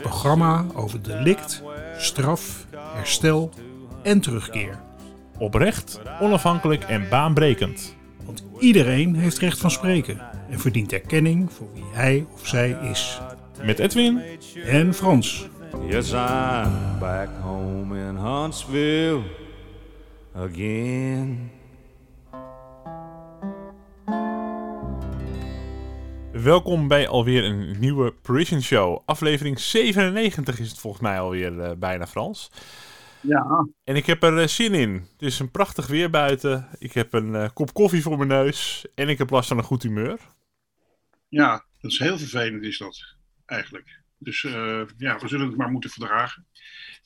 programma over delict, straf, herstel en terugkeer. Oprecht, onafhankelijk en baanbrekend. Want iedereen heeft recht van spreken en verdient erkenning voor wie hij of zij is. Met Edwin En Frans. Yes, I'm back home in Huntsville again. Welkom bij alweer een nieuwe Prison Show. Aflevering 97 is het volgens mij alweer eh, bijna Frans. Ja, En ik heb er eh, zin in. Het is een prachtig weer buiten. Ik heb een eh, kop koffie voor mijn neus. En ik heb last van een goed humeur. ja, dat is heel vervelend is dat eigenlijk. Dus ja, we zullen het maar moeten verdragen.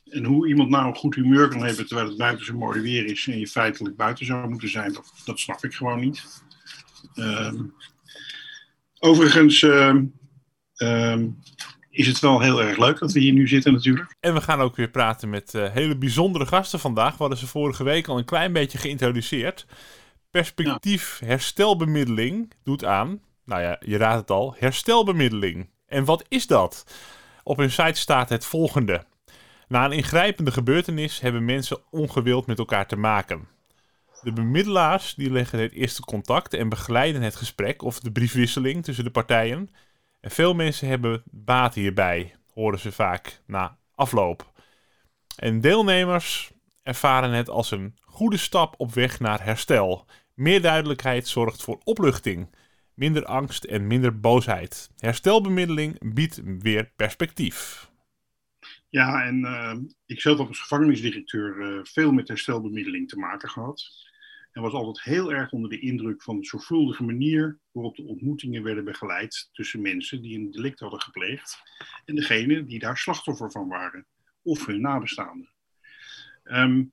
En hoe iemand nou een goed humeur kan hebben terwijl het buiten zo mooi weer is en je feitelijk buiten zou moeten zijn, dat, dat snap ik gewoon niet. Ehm, overigens ehm, ehm, is het wel heel erg leuk dat we hier nu zitten natuurlijk. En we gaan ook weer praten met eh, hele bijzondere gasten vandaag. We hadden ze vorige week al een klein beetje geïntroduceerd. Perspectief herstelbemiddeling doet aan, nou ja, je raadt het al, herstelbemiddeling. En wat is dat? Op hun site staat het volgende. Na een ingrijpende gebeurtenis hebben mensen ongewild met elkaar te maken. De bemiddelaars die leggen het eerste contact en begeleiden het gesprek of de briefwisseling tussen de partijen. En veel mensen hebben baat hierbij, horen ze vaak na afloop. En deelnemers ervaren het als een goede stap op weg naar herstel. Meer duidelijkheid zorgt voor opluchting, minder angst en minder boosheid. Herstelbemiddeling biedt weer perspectief. Ja, en eh, ik zelf heb als gevangenisdirecteur eh, veel met herstelbemiddeling te maken gehad. En was altijd heel erg onder de indruk van de zorgvuldige manier waarop de ontmoetingen werden begeleid tussen mensen die een delict hadden gepleegd en degene die daar slachtoffer van waren, of hun nabestaanden. Ehm,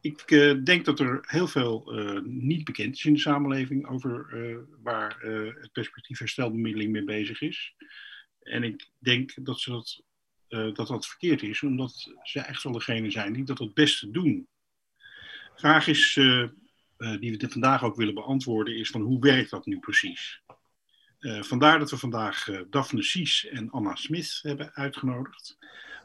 ik eh, denk dat er heel veel eh, niet bekend is in de samenleving over eh, waar het perspectief herstelbemiddeling mee bezig is. En ik denk dat ze dat dat dat verkeerd is, omdat ze echt wel degene zijn die dat het beste doen. Vraag is, eh, die we vandaag ook willen beantwoorden, is van hoe werkt dat nu precies? Eh, vandaar dat we vandaag eh, Daphne Sies en Anna Smith hebben uitgenodigd.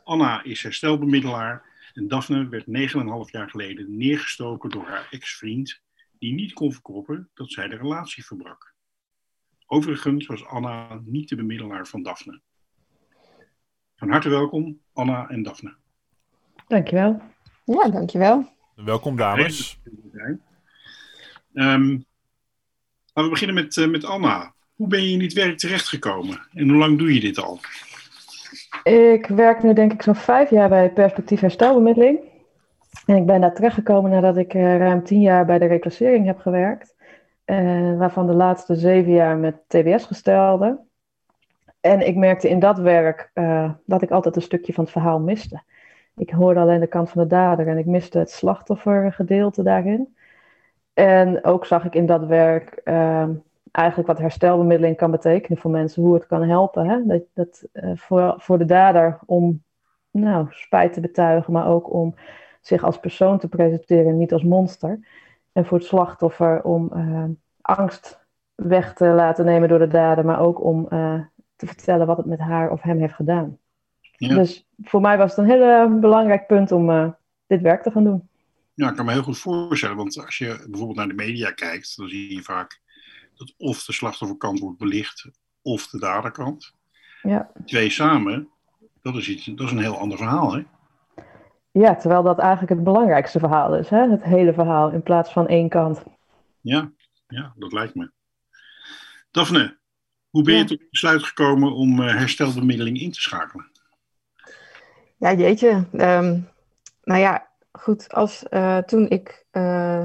Anna is herstelbemiddelaar en Daphne werd 9,5 jaar geleden neergestoken door haar ex-vriend, die niet kon verkroppen dat zij de relatie verbrak. Overigens was Anna niet de bemiddelaar van Daphne. Van harte welkom, Anna en Daphne. Dankjewel. Ja, dankjewel. Welkom dames. Ehm, laten we beginnen met, eh, met Anna. Hoe ben je in dit werk terechtgekomen en hoe lang doe je dit al? Ik werk nu denk ik zo'n vijf jaar bij Perspectief Herstelbemiddeling. En ik ben daar terechtgekomen nadat ik eh, ruim tien jaar bij de reclassering heb gewerkt. eh, waarvan de laatste zeven jaar met TBS-gestelden. En ik merkte in dat werk dat ik altijd een stukje van het verhaal miste. Ik hoorde alleen de kant van de dader en ik miste het slachtoffergedeelte daarin. En ook zag ik in dat werk eh, eigenlijk wat herstelbemiddeling kan betekenen voor mensen, hoe het kan helpen. Hè? Dat, dat, eh, voor, voor de dader om nou, spijt te betuigen, maar ook om zich als persoon te presenteren, niet als monster. En voor het slachtoffer om eh, angst weg te laten nemen door de dader, maar ook om eh, te vertellen wat het met haar of hem heeft gedaan. Ja. Dus voor mij was het een heel belangrijk punt om dit werk te gaan doen. Ja, ik kan me heel goed voorstellen, want als je bijvoorbeeld naar de media kijkt, dan zie je vaak dat of de slachtofferkant wordt belicht, of de daderkant. Ja. Twee samen, dat is, iets, dat is een heel ander verhaal, hè? ja, terwijl dat eigenlijk het belangrijkste verhaal is, hè? het hele verhaal, in plaats van één kant. Ja, ja, dat lijkt me. Daphne, hoe ben je Ja. tot het besluit gekomen om eh, herstelbemiddeling in te schakelen? Ja, jeetje. Ehm, nou ja, goed. Als, eh, toen ik eh,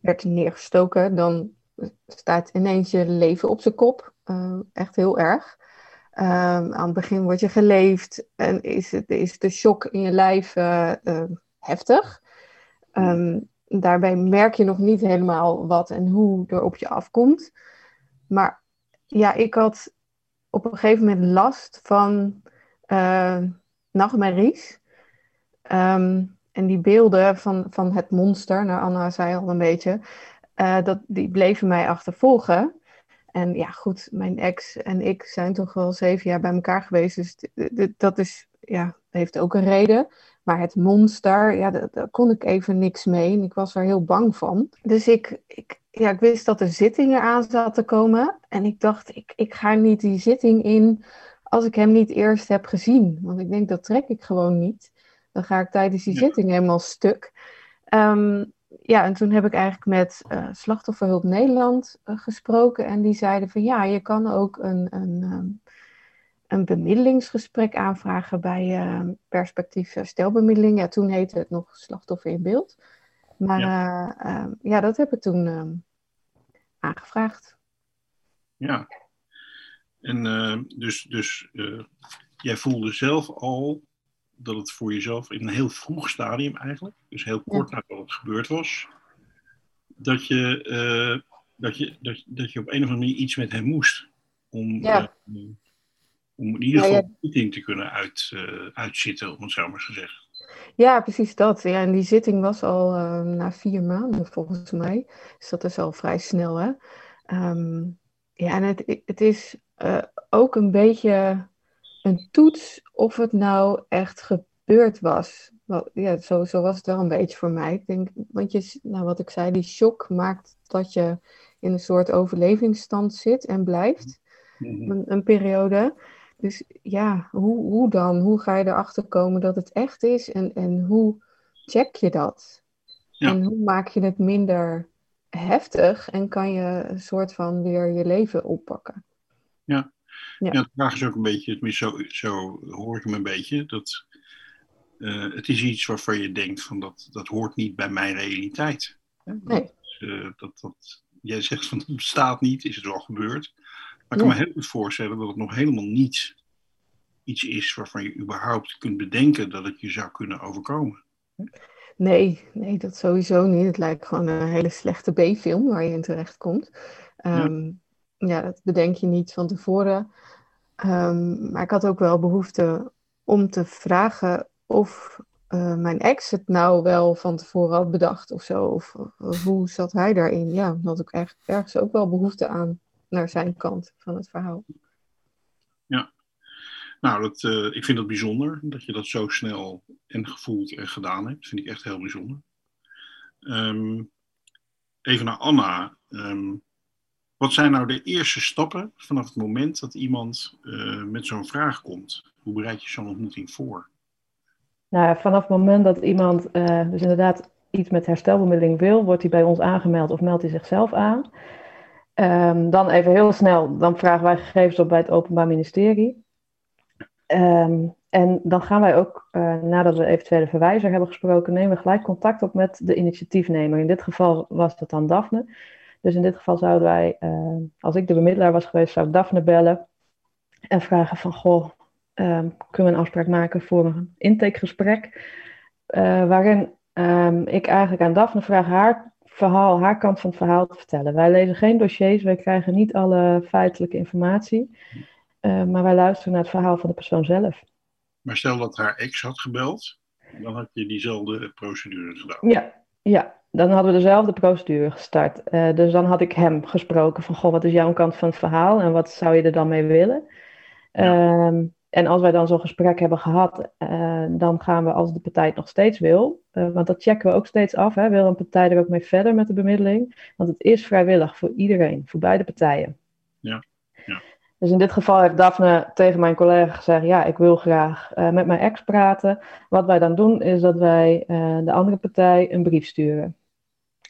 werd neergestoken, dan staat ineens je leven op zijn kop. Eh, echt heel erg. Ehm, aan het begin word je geleefd en is, het, is de shock in je lijf heftig. Ehm, daarbij merk je nog niet helemaal wat en hoe er op je afkomt. Maar ja, ik had op een gegeven moment last van nachtmerries. Um, en die beelden van, van het monster, nou Anna zei al een beetje, dat, die bleven mij achtervolgen. En ja, goed, mijn ex en ik zijn toch wel zeven jaar bij elkaar geweest. Dus dat is, ja, heeft ook een reden. Maar het monster, ja, daar, kon ik even niks mee. En ik was er heel bang van. Dus ik, ik, ja, ik wist dat er zittingen aan zaten komen. En ik dacht, ik, ik ga niet die zitting in als ik hem niet eerst heb gezien. Want ik denk, dat trek ik gewoon niet. Dan ga ik tijdens die zitting helemaal stuk. Um, ja, en toen heb ik eigenlijk met uh, Slachtofferhulp Nederland uh, gesproken. En die zeiden van ja, je kan ook een, een, um, een bemiddelingsgesprek aanvragen bij uh, Perspectief Stelbemiddeling. Ja, toen heette het nog Slachtoffer in Beeld. Maar ja, ehm, ja dat heb ik toen aangevraagd. Ja, en dus, dus jij voelde zelf al dat het voor jezelf in een heel vroeg stadium eigenlijk, dus heel kort ja. nadat het gebeurd was, dat je, uh, dat, je, dat, dat je op een of andere manier iets met hem moest. Om, ja. uh, om in ieder geval ja, ja. zitting te kunnen uit, uh, uitzitten, om het zo maar te zeggen. Ja, precies dat. Ja, en die zitting was al na vier maanden volgens mij. Dus dat is al vrij snel, hè. Um, ja, en het, het is ook een beetje een toets of het nou echt gebeurd was. Wel, ja, zo, zo was het wel een beetje voor mij. Ik denk, want je, nou, wat ik zei, die shock maakt dat je in een soort overlevingsstand zit en blijft. Mhm. Een, een periode. Dus ja, hoe, hoe dan? Hoe ga je erachter komen dat het echt is? En, en hoe check je dat? Ja. En hoe maak je het minder heftig en kan je een soort van weer je leven oppakken? Ja, Ja. Ja, de vraag is ook een beetje, tenminste zo, zo hoor ik hem een beetje, dat eh, het is iets waarvan je denkt van dat, dat hoort niet bij mijn realiteit. Nee. Dat, eh, dat, dat, jij zegt van het bestaat niet, is het wel gebeurd. Maar ik kan Ja. me heel goed voorstellen dat het nog helemaal niet iets is waarvan je überhaupt kunt bedenken dat het je zou kunnen overkomen. Nee, nee, dat sowieso niet. Het lijkt gewoon een hele slechte B-film waar je in terecht komt. Ehm, ja. dat bedenk je niet van tevoren. Ehm, maar ik had ook wel behoefte om te vragen of eh, mijn ex het nou wel van tevoren had bedacht of zo. Of, hoe zat hij daarin? Ja, daar had ik echt, ergens ook wel behoefte aan naar zijn kant van het verhaal. Nou, dat, eh, ik vind het bijzonder dat je dat zo snel en gevoeld en gedaan hebt. Dat vind ik echt heel bijzonder. Ehm, even naar Anna. Ehm, wat zijn nou de eerste stappen vanaf het moment dat iemand eh, met zo'n vraag komt? Hoe bereid je zo'n ontmoeting voor? Nou, vanaf het moment dat iemand eh, dus inderdaad iets met herstelbemiddeling wil, wordt hij bij ons aangemeld of meldt hij zichzelf aan. Ehm, dan even heel snel, dan vragen wij gegevens op bij het Openbaar Ministerie. Ehm, en dan gaan wij ook, eh, nadat we eventuele verwijzer hebben gesproken, nemen we gelijk contact op met de initiatiefnemer. In dit geval was dat dan Daphne. Dus in dit geval zouden wij, eh, als ik de bemiddelaar was geweest, zou ik Daphne bellen en vragen van, goh, ehm, kunnen we een afspraak maken voor een intakegesprek, eh, waarin ehm, ik eigenlijk aan Daphne vraag haar verhaal, haar kant van het verhaal te vertellen. Wij lezen geen dossiers, wij krijgen niet alle feitelijke informatie, uh, maar wij luisteren naar het verhaal van de persoon zelf. Maar stel dat haar ex had gebeld, dan had je diezelfde procedure gedaan. Ja, ja. Dan hadden we dezelfde procedure gestart. Uh, dus dan had ik hem gesproken van, goh, wat is jouw kant van het verhaal en wat zou je er dan mee willen? Ja. Um, en als wij dan zo'n gesprek hebben gehad, uh, dan gaan we, als de partij het nog steeds wil, uh, want dat checken we ook steeds af, hè, wil een partij er ook mee verder met de bemiddeling? Want het is vrijwillig voor iedereen, voor beide partijen. Ja. ja. Dus in dit geval heeft Daphne tegen mijn collega gezegd, ja, ik wil graag uh, met mijn ex praten. Wat wij dan doen, is dat wij de andere partij een brief sturen.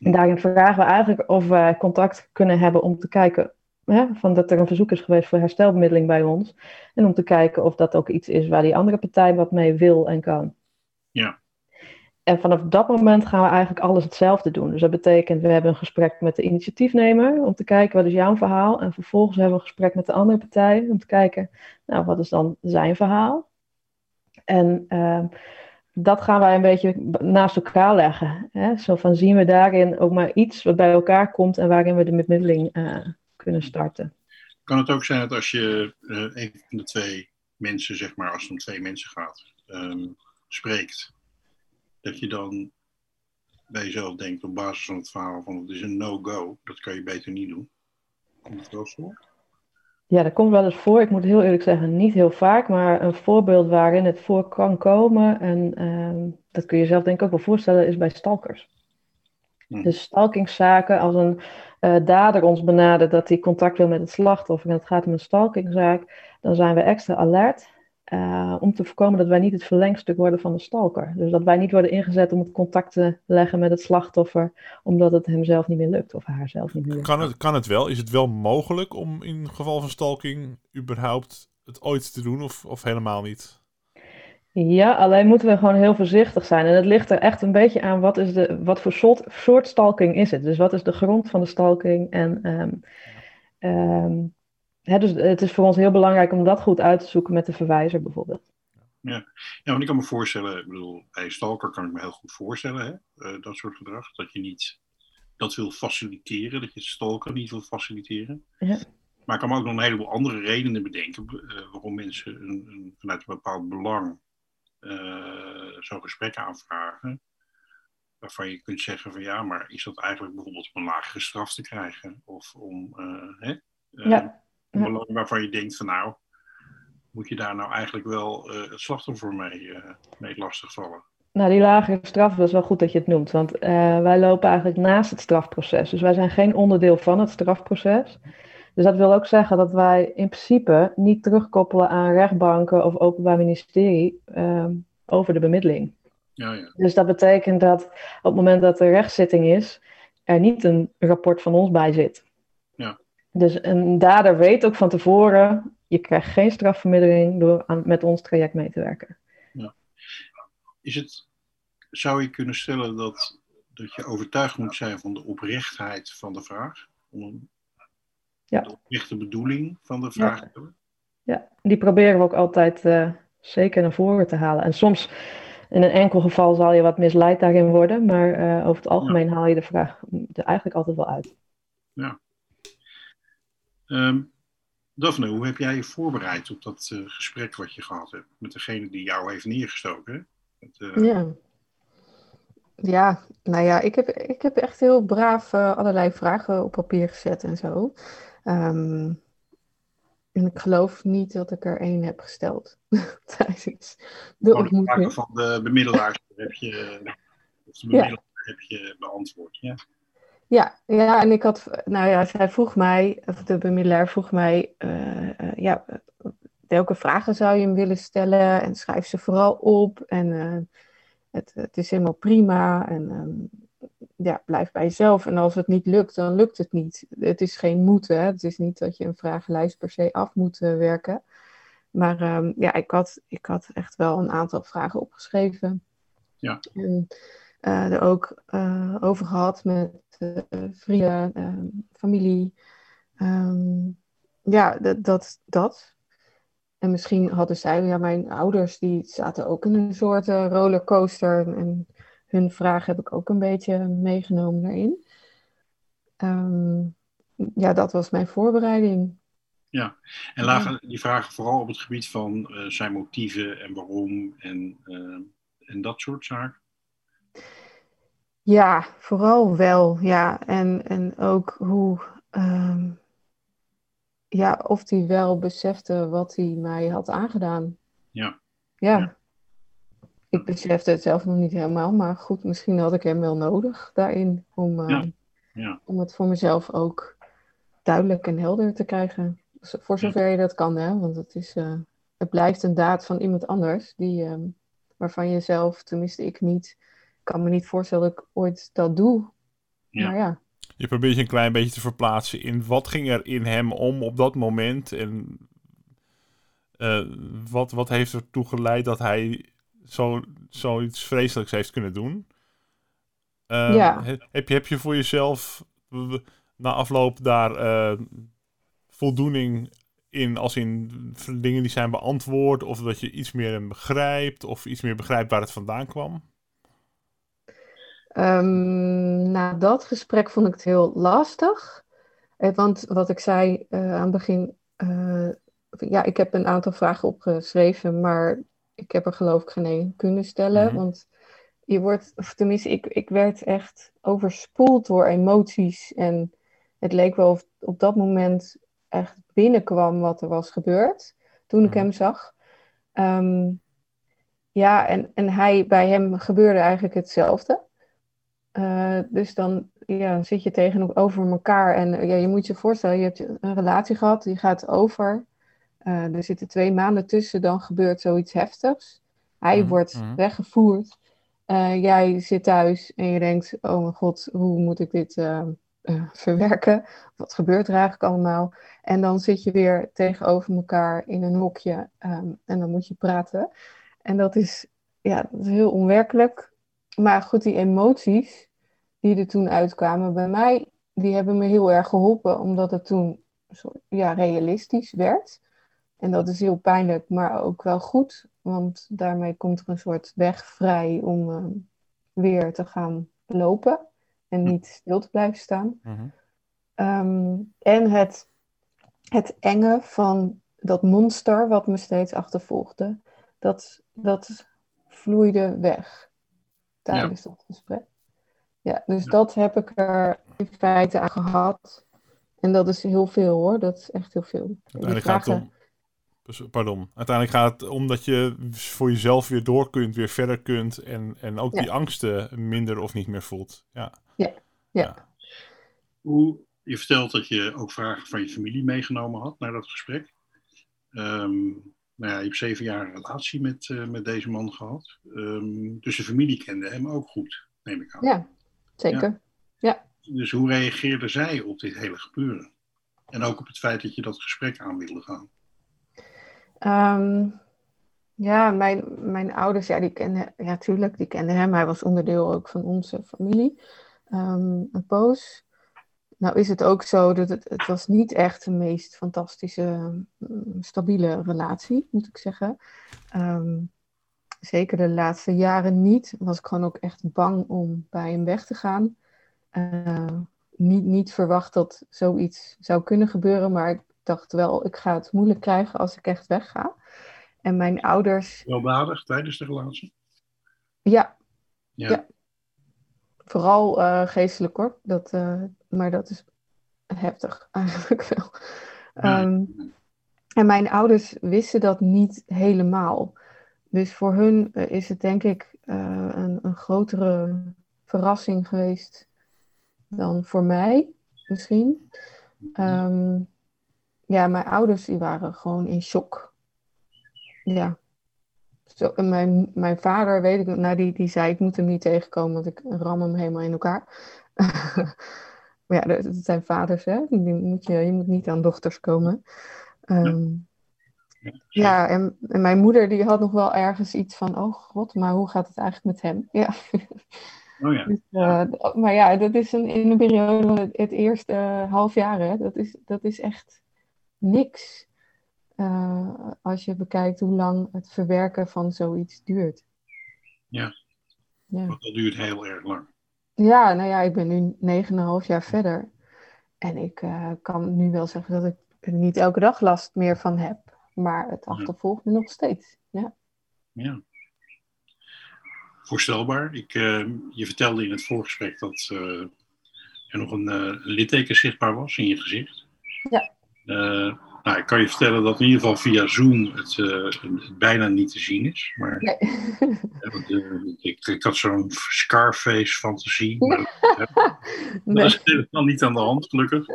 En daarin vragen we eigenlijk of wij contact kunnen hebben om te kijken Hè, van dat er een verzoek is geweest voor herstelbemiddeling bij ons. En om te kijken of dat ook iets is waar die andere partij wat mee wil en kan. Ja. en vanaf dat moment gaan we eigenlijk alles hetzelfde doen. Dus dat betekent, we hebben een gesprek met de initiatiefnemer om te kijken wat is jouw verhaal. En vervolgens hebben we een gesprek met de andere partij om te kijken, nou wat is dan zijn verhaal. En uh, dat gaan wij een beetje naast elkaar leggen. Hè? Zo van zien we daarin ook maar iets wat bij elkaar komt en waarin we de bemiddeling uh, kunnen starten. Kan het ook zijn dat als je uh, een van de twee mensen, zeg maar, als het om twee mensen gaat, um, spreekt, dat je dan bij jezelf denkt op basis van het verhaal van het is een no-go, dat kan je beter niet doen. Komt het wel voor? Ja, dat komt wel eens voor. Ik moet heel eerlijk zeggen, niet heel vaak, maar een voorbeeld waarin het voor kan komen, en uh, dat kun je zelf denk ik ook wel voorstellen, is bij stalkers. Hm. Dus stalkingszaken, als een uh, dader ons benadert dat hij contact wil met het slachtoffer en het gaat om een stalkingzaak, dan zijn we extra alert. Uh, om te voorkomen dat wij niet het verlengstuk worden van de stalker. Dus dat wij niet worden ingezet om het contact te leggen met het slachtoffer, omdat het hem zelf niet meer lukt of haar zelf niet meer lukt. Kan het, kan het wel? Is het wel mogelijk om in geval van stalking überhaupt het ooit te doen of, of helemaal niet? Ja, alleen moeten we gewoon heel voorzichtig zijn. En het ligt er echt een beetje aan wat, is de, wat voor soort, soort stalking is het. Dus wat is de grond van de stalking en um, um, dus het is voor ons heel belangrijk om dat goed uit te zoeken met de verwijzer bijvoorbeeld. Ja. ja, want ik kan me voorstellen, ik bedoel, bij stalker kan ik me heel goed voorstellen, hè? Uh, dat soort gedrag, dat je niet dat wil faciliteren, dat je stalker niet wil faciliteren. Ja. Maar ik kan me ook nog een heleboel andere redenen bedenken uh, waarom mensen een, een, vanuit een bepaald belang uh, zo'n gesprek aanvragen. Waarvan je kunt zeggen van ja, maar is dat eigenlijk bijvoorbeeld om een lagere straf te krijgen? Of om, hè? ja belang waarvan je denkt van nou, moet je daar nou eigenlijk wel uh, het slachtoffer mee, uh, mee lastigvallen? Nou, die lagere straf, dat is wel goed dat je het noemt. Want uh, wij lopen eigenlijk naast het strafproces. Dus wij zijn geen onderdeel van het strafproces. Dus dat wil ook zeggen dat wij in principe niet terugkoppelen aan rechtbanken of openbaar ministerie over de bemiddeling. Ja, ja. Dus dat betekent dat op het moment dat er rechtszitting is, er niet een rapport van ons bij zit. Ja. Dus een dader weet ook van tevoren, je krijgt geen strafvermindering door aan, met ons traject mee te werken. Ja. Is het, zou je kunnen stellen dat, dat je overtuigd moet zijn van de oprechtheid van de vraag? Om ja. De oprechte bedoeling van de vraag te hebben? Ja, die proberen we ook altijd uh, zeker naar voren te halen. En soms, in een enkel geval, zal je wat misleid daarin worden, maar uh, over het algemeen ja. haal je de vraag er eigenlijk altijd wel uit. Ja. Um, Daphne, hoe heb jij je voorbereid op dat uh, gesprek wat je gehad hebt met degene die jou heeft neergestoken? Met, uh... Ja. Ja, nou ja, ik heb, ik heb echt heel braaf uh, allerlei vragen op papier gezet en zo. Um, en ik geloof niet dat ik er één heb gesteld tijdens de oh, ontmoeting. De van de bemiddelaars heb je, of de bemiddelaar ja. heb je beantwoord, ja. Ja, ja, en ik had, nou ja, zij vroeg mij, of de bemiddelaar vroeg mij, uh, uh, ja, welke vragen zou je hem willen stellen? En schrijf ze vooral op. En uh, het, het is helemaal prima. En um, ja, blijf bij jezelf. En als het niet lukt, dan lukt het niet. Het is geen moeten. Hè? Het is niet dat je een vragenlijst per se af moet werken. Maar um, ja, ik had, ik had echt wel een aantal vragen opgeschreven. Ja. En, er ook over gehad met uh, vrienden, uh, familie. Um, ja, dat, dat, dat. En misschien hadden zij, ja, mijn ouders, die zaten ook in een soort rollercoaster. En hun vraag heb ik ook een beetje meegenomen daarin. Um, ja, dat was mijn voorbereiding. Ja, en lagen die vragen vooral op het gebied van zijn motieven en waarom en, en dat soort zaken? Ja, vooral wel, ja. En, en ook hoe, um, ja, of hij wel besefte wat hij mij had aangedaan. Ja. ja. Ja. Ik besefte het zelf nog niet helemaal, maar goed, misschien had ik hem wel nodig daarin om, uh, ja. Ja. om het voor mezelf ook duidelijk en helder te krijgen. Voor zover je dat kan, hè, want het, is, uh, het blijft een daad van iemand anders, die, um, waarvan je zelf, tenminste ik niet, kan me niet voorstellen dat ik ooit dat doe. Ja. Maar ja. Je probeert je een klein beetje te verplaatsen in wat ging er in hem om op dat moment. En uh, wat, wat heeft ertoe geleid dat hij zo, zoiets vreselijks heeft kunnen doen. Ehm, Ja. he- heb, je, heb je voor jezelf na afloop daar eh, voldoening in, als in dingen die zijn beantwoord, of dat je iets meer hem begrijpt, of iets meer begrijpt waar het vandaan kwam? Ehm, na dat gesprek vond ik het heel lastig. Eh, want wat ik zei eh, aan het begin, eh, ja, ik heb een aantal vragen opgeschreven, maar ik heb er geloof ik geen één kunnen stellen. Mhm. Want je wordt, of tenminste, ik, ik werd echt overspoeld door emoties. En het leek wel of op dat moment echt binnenkwam wat er was gebeurd toen ik Mhm. hem zag. Ehm, ja, en, en hij, bij hem gebeurde eigenlijk hetzelfde. Eh, dus dan ja, zit je tegenover elkaar en eh, ja, je moet je voorstellen, je hebt een relatie gehad, die gaat over. Eh, er zitten twee maanden tussen, dan gebeurt zoiets heftigs. Hij Mhm, wordt mhm. weggevoerd. Jij zit thuis en je denkt, oh mijn god, hoe moet ik dit verwerken? Wat gebeurt er eigenlijk allemaal? En dan zit je weer tegenover elkaar in een hokje ehm, en dan moet je praten. En dat is, ja, dat is heel onwerkelijk. Maar goed, die emoties die er toen uitkwamen bij mij, die hebben me heel erg geholpen, omdat het toen ja, realistisch werd. En dat is heel pijnlijk, maar ook wel goed, want daarmee komt er een soort weg vrij om eh, weer te gaan lopen en niet stil te blijven staan. Mhm. Ehm, en het, het enge van dat monster wat me steeds achtervolgde, dat, dat vloeide weg tijdens dat gesprek. Ja, dus dat heb ik er in feite aan gehad. En dat is heel veel hoor, dat is echt heel veel. Uiteindelijk gaat het om. dus, Pardon. Uiteindelijk gaat het om dat je voor jezelf weer door kunt, weer verder kunt. En, en ook Ja. die angsten minder of niet meer voelt. Ja. Ja. Hoe, je vertelt dat je ook vragen van je familie meegenomen had naar dat gesprek. Ehm, nou ja, je hebt zeven jaar een relatie met, eh, met deze man gehad. Ehm, dus de familie kende hem ook goed, neem ik aan. Ja, zeker. Dus hoe reageerde zij op dit hele gebeuren? En ook op het feit dat je dat gesprek aan wilde gaan. Ehm, ja, mijn, mijn ouders, ja, die kenden, ja, tuurlijk, die kenden hem. Hij was onderdeel ook van onze familie. Ehm, een poos. Nou is het ook zo dat het, het was niet echt de meest fantastische, mm, stabiele relatie, moet ik zeggen. Ehm, zeker de laatste jaren niet. Was ik gewoon ook echt bang om bij hem weg te gaan. Eh, niet, niet verwacht dat zoiets zou kunnen gebeuren, maar ik dacht wel, ik ga het moeilijk krijgen als ik echt wegga. En mijn ouders, Weldadig tijdens de relatie? ja, Ja. Ja. vooral eh, geestelijk hoor, dat, eh, maar dat is heftig eigenlijk wel. Ja. Ehm, en mijn ouders wisten dat niet helemaal. Dus voor hun eh, is het denk ik eh, een, een grotere verrassing geweest dan voor mij misschien. Ehm, ja, mijn ouders die waren gewoon in shock. Ja. Zo, mijn, mijn vader, weet ik nog, nou, die, die zei: Ik moet hem niet tegenkomen, want ik ram hem helemaal in elkaar. maar ja, dat, dat zijn vaders, hè? Die moet je, je moet niet aan dochters komen. Ehm, ja, en, en mijn moeder die had nog wel ergens iets van: Oh god, maar hoe gaat het eigenlijk met hem? Ja. Oh ja. Dus, eh, maar ja, dat is een, in een periode van het, het eerste half jaar, hè, dat, is, dat is echt niks. Eh, als je bekijkt hoe lang het verwerken van zoiets duurt. Ja. Ja, Want dat duurt heel erg lang. Ja nou ja, ik ben nu negen en een half jaar verder. En ik eh, kan nu wel zeggen dat ik er niet elke dag last meer van heb. Maar het achtervolgt me nog steeds. Ja. Ja. Voorstelbaar. Ik, eh, je vertelde in het voorgesprek dat eh, er nog een, een litteken zichtbaar was in je gezicht. Ja. Nou, ik kan je vertellen dat in ieder geval via Zoom het, eh, het bijna niet te zien is. Maar Nee. eh, ik, ik had zo'n Scarface-fantasie. Maar dat, dat Nee. is helemaal niet aan de hand, gelukkig.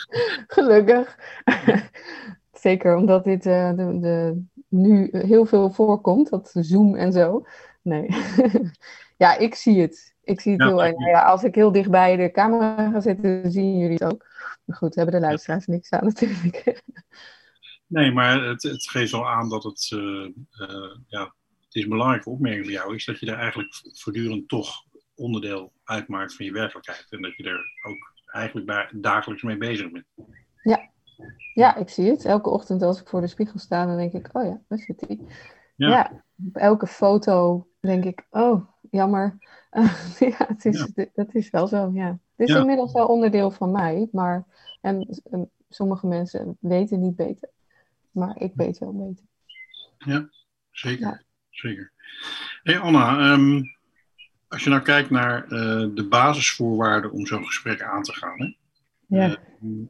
Gelukkig. Zeker omdat dit eh, de, de, nu heel veel voorkomt, dat Zoom en zo. Nee. ja, ik zie het. Ik zie het Ja, heel erg. ja, als ik heel dicht bij de camera ga zitten, zien jullie het ook. Maar goed, hebben de luisteraars niks aan natuurlijk. Nee, maar het, het geeft wel aan dat het, eh, eh, ja, het is een belangrijke opmerking voor jou, is dat je daar eigenlijk voortdurend toch onderdeel uitmaakt van je werkelijkheid. En dat je er ook eigenlijk daar dagelijks mee bezig bent. Ja. ja, ik zie het. Elke ochtend als ik voor de spiegel sta, dan denk ik, oh ja, daar zit hij. Ja. ja. op elke foto denk ik, oh, jammer. ja, het is, dat is wel zo, ja. Het is inmiddels wel onderdeel van mij, maar en, en, sommige mensen weten niet beter. Maar ik weet wel beter. Ja, zeker. zeker. hey Anna, um, als je nou kijkt naar uh, de basisvoorwaarden om zo'n gesprek aan te gaan, hè? Ja. Uh,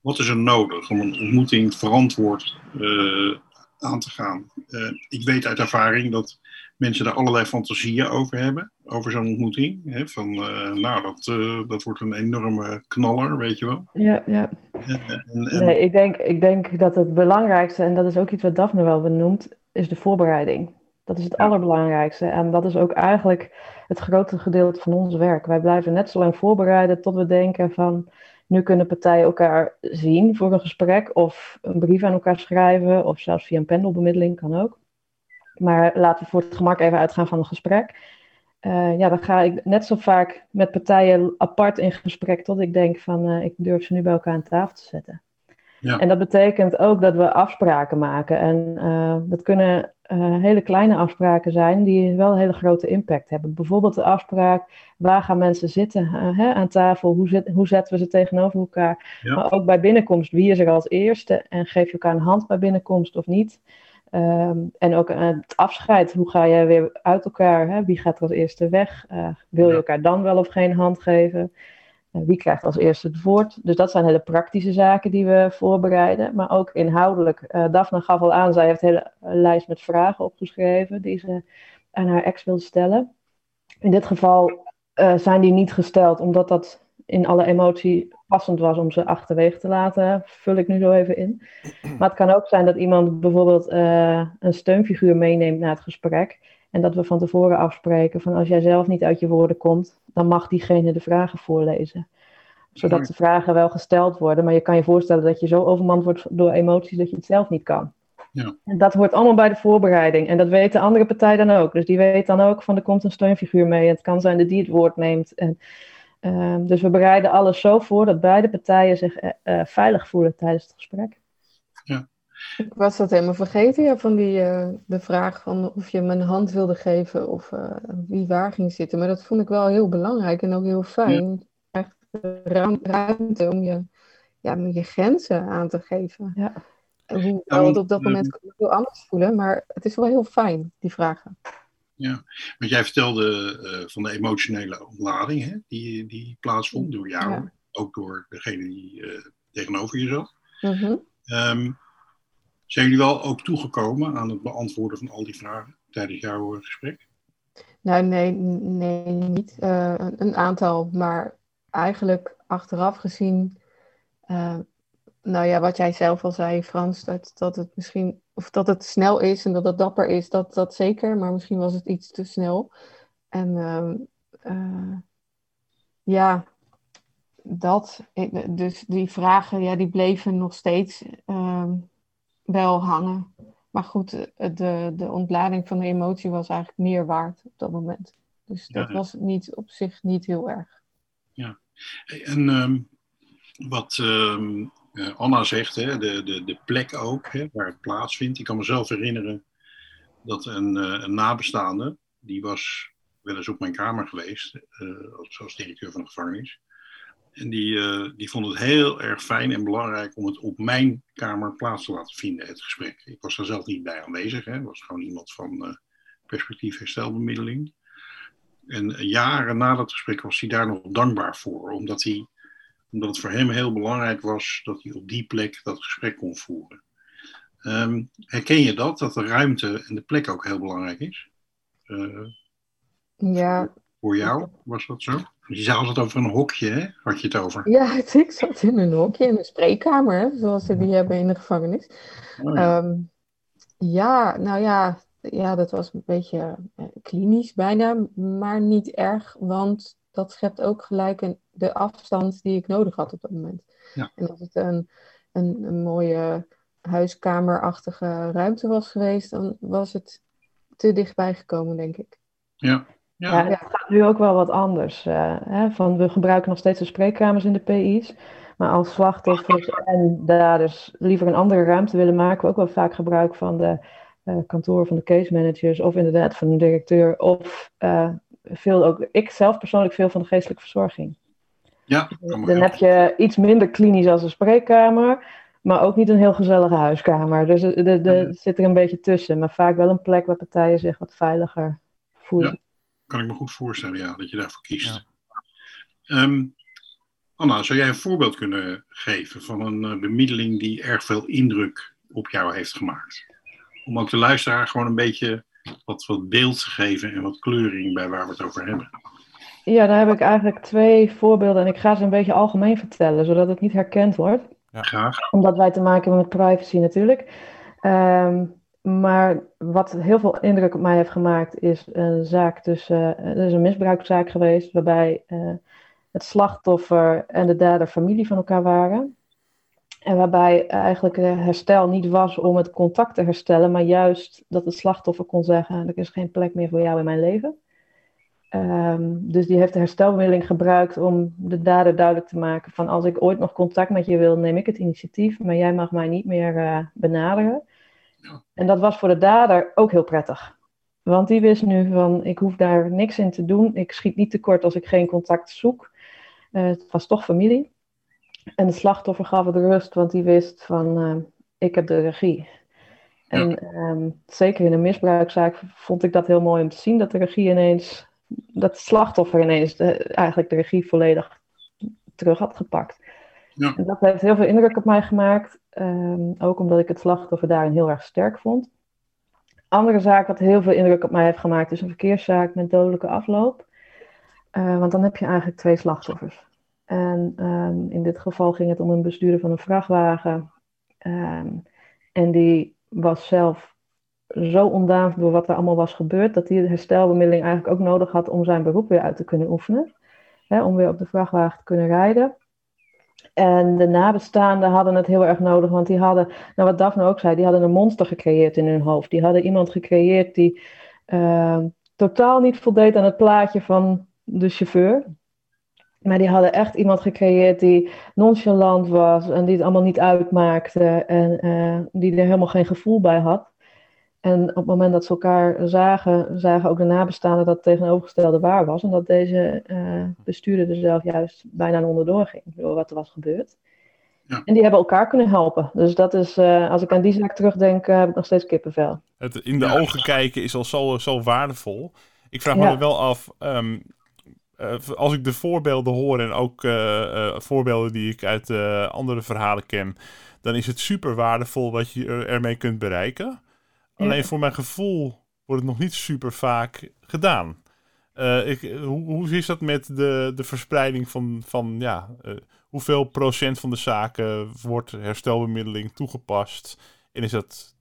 wat is er nodig om een ontmoeting verantwoord uh, aan te gaan? ik weet uit ervaring dat mensen daar allerlei fantasieën over hebben, over zo'n ontmoeting. Hè? Van, nou, dat, dat wordt een enorme knaller, weet je wel. Ja, ja. En, en... Nee, ik denk, ik denk dat het belangrijkste, en dat is ook iets wat Daphne wel benoemt, is de voorbereiding. Dat is het allerbelangrijkste. En dat is ook eigenlijk het grote gedeelte van ons werk. Wij blijven net zo lang voorbereiden tot we denken van nu kunnen partijen elkaar zien voor een gesprek of een brief aan elkaar schrijven of zelfs via een pendelbemiddeling kan ook. Maar laten we voor het gemak even uitgaan van een gesprek. Uh, ja, dan ga ik net zo vaak met partijen apart in gesprek tot ik denk van uh, ik durf ze nu bij elkaar aan tafel te zetten. Ja. En dat betekent ook dat we afspraken maken. En uh, dat kunnen hele kleine afspraken zijn die wel een hele grote impact hebben. Bijvoorbeeld de afspraak, waar gaan mensen zitten hè, aan tafel? Hoe, zit, hoe zetten we ze tegenover elkaar? Ja. Maar ook bij binnenkomst, wie is er als eerste? En geef je elkaar een hand bij binnenkomst of niet? Um, en ook het afscheid, hoe ga je weer uit elkaar? Hè? Wie gaat er als eerste weg? wil je elkaar dan wel of geen hand geven? wie krijgt als eerste het woord? Dus dat zijn hele praktische zaken die we voorbereiden. Maar ook inhoudelijk. Uh, Daphne gaf al aan, zij heeft een hele lijst met vragen opgeschreven die ze aan haar ex wil stellen. In dit geval uh, zijn die niet gesteld omdat dat in alle emotie passend was om ze achterwege te laten, vul ik nu zo even in. Maar het kan ook zijn dat iemand bijvoorbeeld uh, een steunfiguur meeneemt naar het gesprek. En dat we van tevoren afspreken van als jij zelf niet uit je woorden komt, dan mag diegene de vragen voorlezen. Zodat de vragen wel gesteld worden, maar je kan je voorstellen dat je zo overmand wordt door emoties dat je het zelf niet kan. Ja. En dat hoort allemaal bij de voorbereiding. En dat weet de andere partij dan ook. Dus die weet dan ook van er komt een steunfiguur mee. Het kan zijn dat die het woord neemt. En, uh, dus we bereiden alles zo voor dat beide partijen zich uh, veilig voelen tijdens het gesprek. Ja. Ik was dat helemaal vergeten, ja, van die, uh, de vraag van of je me een hand wilde geven of uh, wie waar ging zitten. Maar dat vond ik wel heel belangrijk en ook heel fijn. Ja. Echt ruimte om je, ja, om je grenzen aan te geven. Ja. Hoewel het op dat moment kan heel anders voelen, maar het is wel heel fijn, die vragen. Ja, want jij vertelde uh, van de emotionele ontlading hè, die, die plaatsvond door jou, ja. ook door degene die tegenover je zat. Mm -hmm. um, zijn jullie wel ook toegekomen aan het beantwoorden van al die vragen tijdens jouw gesprek? Nou, nee, nee niet. Uh, een aantal, maar eigenlijk achteraf gezien, nou ja, wat jij zelf al zei, Frans, dat, dat het misschien, of dat het snel is en dat het dapper is, dat, dat zeker, maar misschien was het iets te snel. En uh, ja, dat, dus die vragen, ja, die bleven nog steeds wel hangen. Maar goed, de, de ontlading van de emotie was eigenlijk meer waard op dat moment. Dus dat ja. was niet, op zich niet heel erg. Ja, en um, wat um, Anna zegt, hè, de, de, de plek ook, hè, waar het plaatsvindt. Ik kan mezelf herinneren dat een, uh, een nabestaande, die was wel eens op mijn kamer geweest, uh, als, directeur van de gevangenis. En die, die vond het heel erg fijn en belangrijk om het op mijn kamer plaats te laten vinden, het gesprek. Ik was daar zelf niet bij aanwezig, hè. was gewoon iemand van uh, perspectief herstelbemiddeling. En jaren na dat gesprek was hij daar nog dankbaar voor, omdat, hij, omdat het voor hem heel belangrijk was dat hij op die plek dat gesprek kon voeren. Um, herken je dat, dat de ruimte en de plek ook heel belangrijk is? ja. Voor jou was dat zo? Je zei altijd over een hokje, hè? Had je het over? Ja, ik zat in een hokje, in een spreekkamer, zoals ze die hebben in de gevangenis. Oh, ja. Um, ja, nou ja, ja, dat was een beetje uh, klinisch bijna, maar niet erg, want dat schept ook gelijk een, de afstand die ik nodig had op dat moment. Ja. En als het een, een, een mooie huiskamerachtige ruimte was geweest, dan was het te dichtbij gekomen, denk ik. Ja. Ja, Ja. het gaat nu ook wel wat anders. eh, hè, van, we gebruiken nog steeds de spreekkamers in de PI's. Maar als slachtoffers en daders liever een andere ruimte willen, maken we ook wel vaak gebruik van de eh kantoren van de case managers. Of inderdaad van de directeur. Of eh, veel ook, ik zelf persoonlijk veel van de geestelijke verzorging. Ja, me Dan heb je iets minder klinisch als een spreekkamer. Maar ook niet een heel gezellige huiskamer. Dus er er- er zit er een beetje tussen. Maar vaak wel een plek waar partijen zich wat veiliger voelen. kan ik me goed voorstellen, ja, dat je daarvoor kiest. Ehm, Anna, zou jij een voorbeeld kunnen geven van een eh, bemiddeling die erg veel indruk op jou heeft gemaakt? Om ook de luisteraar gewoon een beetje wat, wat beeld te geven en wat kleuring bij waar we het over hebben. Ja, daar heb ik eigenlijk twee voorbeelden en ik ga ze een beetje algemeen vertellen, zodat het niet herkend wordt. Graag. Omdat wij te maken hebben met privacy natuurlijk. Ehm, maar wat heel veel indruk op mij heeft gemaakt, is een zaak tussen. eh, er is een misbruikzaak geweest waarbij eh, het slachtoffer en de dader familie van elkaar waren. En waarbij eigenlijk herstel niet was om het contact te herstellen, maar juist dat het slachtoffer kon zeggen: er is geen plek meer voor jou in mijn leven. Ehm, dus die heeft de herstelbemiddeling gebruikt om de dader duidelijk te maken van als ik ooit nog contact met je wil, neem ik het initiatief, maar jij mag mij niet meer eh, benaderen. Ja. En dat was voor de dader ook heel prettig. Want die wist nu van ik hoef daar niks in te doen, ik schiet niet tekort als ik geen contact zoek. Eh, het was toch familie. En de slachtoffer gaf het rust, want die wist van eh, ik heb de regie. En ehm, zeker in een misbruikzaak vond ik dat heel mooi om te zien dat de regie ineens dat het slachtoffer ineens de, eigenlijk de regie volledig terug had gepakt. Ja. En dat heeft heel veel indruk op mij gemaakt. ehm, ook omdat ik het slachtoffer daarin heel erg sterk vond. Andere zaak wat heel veel indruk op mij heeft gemaakt is een verkeerszaak met dodelijke afloop. Eh, want dan heb je eigenlijk twee slachtoffers. En ehm, in dit geval ging het om een bestuurder van een vrachtwagen. Ehm, en die was zelf zo ontdaan door wat er allemaal was gebeurd, dat hij de herstelbemiddeling eigenlijk ook nodig had om zijn beroep weer uit te kunnen oefenen. Hè, om weer op de vrachtwagen te kunnen rijden. En de nabestaanden hadden het heel erg nodig, want die hadden, nou wat Daphne ook zei, die hadden een monster gecreëerd in hun hoofd. Die hadden iemand gecreëerd die eh, totaal niet voldeed aan het plaatje van de chauffeur. Maar die hadden echt iemand gecreëerd die nonchalant was en die het allemaal niet uitmaakte en eh, die er helemaal geen gevoel bij had. En op het moment dat ze elkaar zagen, zagen ook de nabestaanden dat het tegenovergestelde waar was. En dat deze eh, bestuurder er zelf juist bijna onderdoor ging door wat er was gebeurd. Ja. En die hebben elkaar kunnen helpen. Dus dat is, eh, als ik aan die zaak terugdenk, heb ik nog steeds kippenvel. Het in de Ja. ogen kijken is al zo, zo waardevol. Ik vraag me Ja. er wel af, ehm, eh, als ik de voorbeelden hoor en ook eh, eh, voorbeelden die ik uit andere verhalen ken, dan is het super waardevol wat je er- ermee kunt bereiken. Alleen voor mijn gevoel wordt het nog niet super vaak gedaan. Ik, hoe, hoe is dat met de, de verspreiding van, van ja, hoeveel procent van de zaken wordt herstelbemiddeling toegepast? En is dat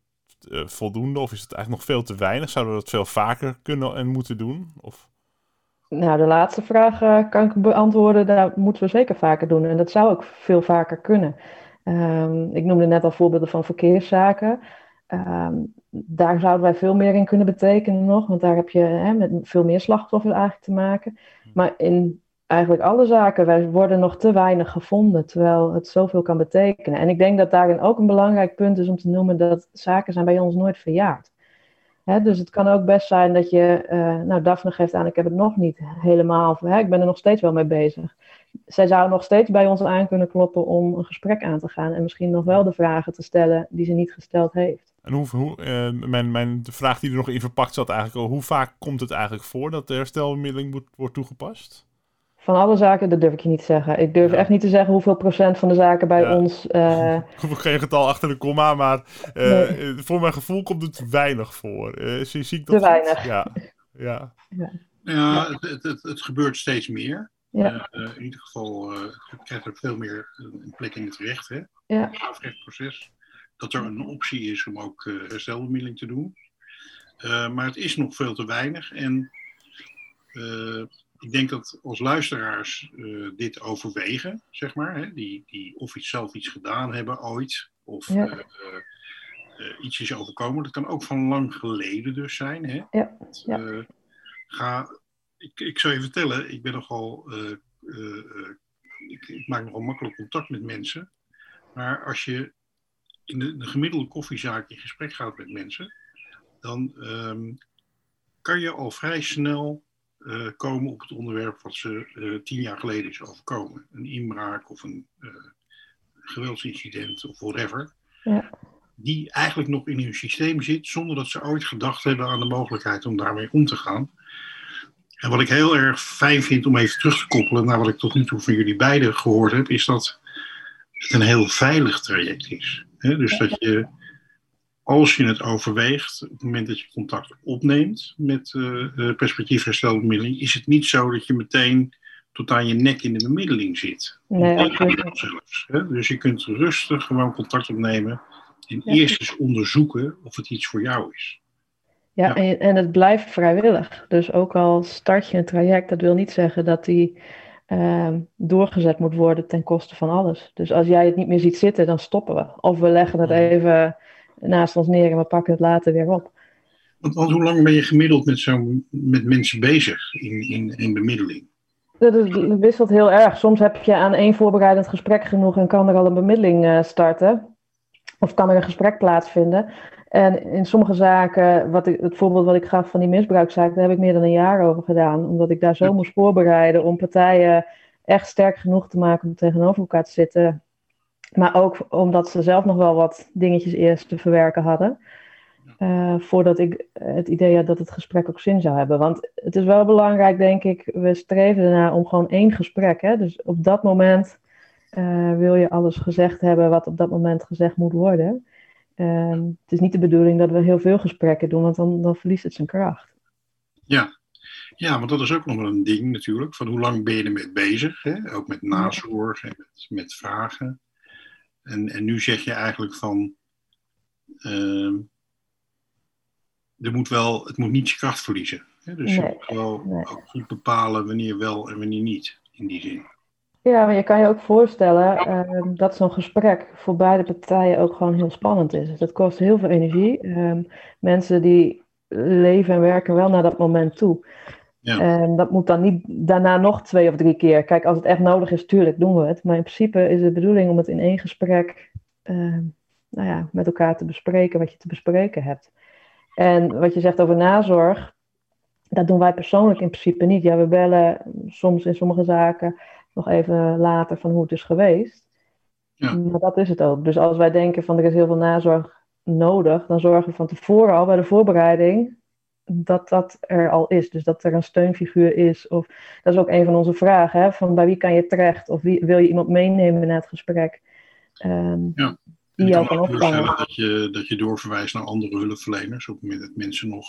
voldoende of is het eigenlijk nog veel te weinig? Zouden we dat veel vaker kunnen en moeten doen? Of, Nou, de laatste vraag eh, kan ik beantwoorden. Dat moeten we zeker vaker doen. En dat zou ook veel vaker kunnen. Ehm, ik noemde net al voorbeelden van verkeerszaken. Ehm, daar zouden wij veel meer in kunnen betekenen nog. Want daar heb je hè, met veel meer slachtoffers eigenlijk te maken. Maar in eigenlijk alle zaken, wij worden nog te weinig gevonden. Terwijl het zoveel kan betekenen. En ik denk dat daarin ook een belangrijk punt is om te noemen dat zaken zijn bij ons nooit verjaard. Dus het kan ook best zijn dat je, eh, nou Daphne geeft aan, ik heb het nog niet helemaal, ik ben er nog steeds wel mee bezig. Zij zou nog steeds bij ons aan kunnen kloppen om een gesprek aan te gaan en misschien nog wel de vragen te stellen die ze niet gesteld heeft. en hoe, hoe, eh, mijn, mijn, de vraag die er nog in verpakt zat eigenlijk, hoe vaak komt het eigenlijk voor dat de herstelbemiddeling moet, wordt toegepast? Van alle zaken, dat durf ik je niet te zeggen. Ik durf Ja. echt niet te zeggen hoeveel procent van de zaken bij Ja. ons. eh, Ik hoef geen getal achter de komma, maar eh, Nee. eh, voor mijn gevoel komt het weinig voor. Eh, zie, zie ik Te dat goed? weinig. Ja, ja. Ja, het, het, het, het gebeurt steeds meer. Ja. Eh, in ieder geval uh, krijgt er veel meer een plek in het recht, hè? Ja. Het strafrechtproces. Dat er een optie is om ook uh, herstelbemiddeling te doen. Uh, maar het is nog veel te weinig. En uh, ik denk dat als luisteraars uh, dit overwegen, zeg maar, hè, die, die of iets zelf iets gedaan hebben ooit, of Ja. uh, eh, iets is overkomen. Dat kan ook van lang geleden dus zijn. Hè? Ja, ja. Eh, ga, ik, ik zou je vertellen, ik ben nogal, eh, eh, eh, ik, ik maak nogal makkelijk contact met mensen. Maar als je in de, de gemiddelde koffiezaak in gesprek gaat met mensen, dan ehm, kan je al vrij snel eh, komen op het onderwerp wat ze eh, tien jaar geleden is overkomen. Een inbraak of een eh, geweldsincident of whatever. Ja. Die eigenlijk nog in hun systeem zit zonder dat ze ooit gedacht hebben aan de mogelijkheid om daarmee om te gaan. En wat ik heel erg fijn vind om even terug te koppelen naar wat ik tot nu toe van jullie beiden gehoord heb, is dat het een heel veilig traject is. Dus dat je, als je het overweegt, op het moment dat je contact opneemt met uh, perspectiefherstelbemiddeling, is het niet zo dat je meteen tot aan je nek in de bemiddeling zit. Nee, zelfs, hè? Dus je kunt rustig gewoon contact opnemen en Ja. eerst eens onderzoeken of het iets voor jou is. Ja, Ja. En, en het blijft vrijwillig. Dus ook al start je een traject, dat wil niet zeggen dat die ehm, doorgezet moet worden ten koste van alles. Dus als jij het niet meer ziet zitten, dan stoppen we. Of we leggen het Mhm. even naast ons neer en we pakken het later weer op. Want, want hoe lang ben je gemiddeld met, zo'n met mensen bezig in, in, in bemiddeling? Dat is- dat wisselt heel erg. Soms heb je aan één voorbereidend gesprek genoeg en kan er al een bemiddeling eh, starten. Of kan er een gesprek plaatsvinden. En in sommige zaken, wat ik, het voorbeeld wat ik gaf van die misbruikzaak, daar heb ik meer dan een jaar over gedaan. Omdat ik daar zo moest voorbereiden om partijen echt sterk genoeg te maken om tegenover elkaar te zitten. Maar ook omdat ze zelf nog wel wat dingetjes eerst te verwerken hadden. eh, voordat ik het idee had dat het gesprek ook zin zou hebben. Want het is wel belangrijk, denk ik, we streven ernaar om gewoon één gesprek. Hè? Dus op dat moment eh, wil je alles gezegd hebben wat op dat moment gezegd moet worden. Ehm, het is niet de bedoeling dat we heel veel gesprekken doen, want dan, dan verliest het zijn kracht. Ja. ja, want dat is ook nog wel een ding natuurlijk. Van hoe lang ben je ermee bezig? Hè? Ook met nazorg en met, met vragen. En, en nu zeg je eigenlijk van... ehm, er moet wel, het moet niet je kracht verliezen. Hè? Dus je moet wel nee. ook goed bepalen wanneer wel en wanneer niet. In die zin. Ja, maar je kan je ook voorstellen ehm, dat zo'n gesprek voor beide partijen ook gewoon heel spannend is. Dat kost heel veel energie. Ehm, mensen die leven en werken wel naar dat moment toe. Ja. En dat moet dan niet daarna nog twee of drie keer. Kijk, als het echt nodig is, tuurlijk doen we het. Maar in principe is de bedoeling om het in één gesprek ehm, nou ja, met elkaar te bespreken wat je te bespreken hebt. En wat je zegt over nazorg, dat doen wij persoonlijk in principe niet. Ja, we bellen soms in sommige zaken nog even later van hoe het is geweest. Ja. Maar dat is het ook. Dus als wij denken van er is heel veel nazorg nodig, dan zorgen we van tevoren al bij de voorbereiding dat dat er al is. Dus dat er een steunfiguur is. Of dat is ook een van onze vragen. Hè? Van bij wie kan je terecht? Of wie, wil je iemand meenemen naar het gesprek? Ehm, Ja. Die jou kan opvangen. dat je, dat je doorverwijst naar andere hulpverleners. Op het moment dat mensen nog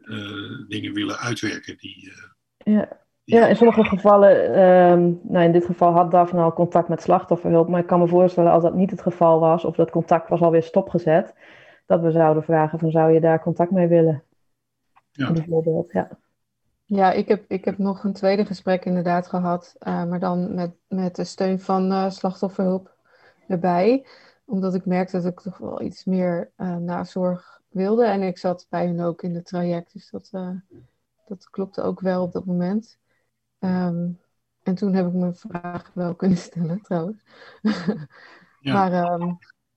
eh, dingen willen uitwerken. Die, eh, Ja. die- Ja, in sommige gevallen, ehm, nou in dit geval had Daphne al contact met slachtofferhulp, maar ik kan me voorstellen als dat niet het geval was, of dat contact was alweer stopgezet, dat we zouden vragen van zou je daar contact mee willen? Ja. Bijvoorbeeld, ja. Ja, ik heb, ik heb nog een tweede gesprek inderdaad gehad, eh, maar dan met, met de steun van eh, slachtofferhulp erbij. Omdat ik merkte dat ik toch wel iets meer eh, nazorg wilde. En ik zat bij hun ook in het traject, dus dat, eh, dat klopte ook wel op dat moment. Ehm, en toen heb ik mijn vraag wel kunnen stellen, trouwens. Ja. Maar ehm,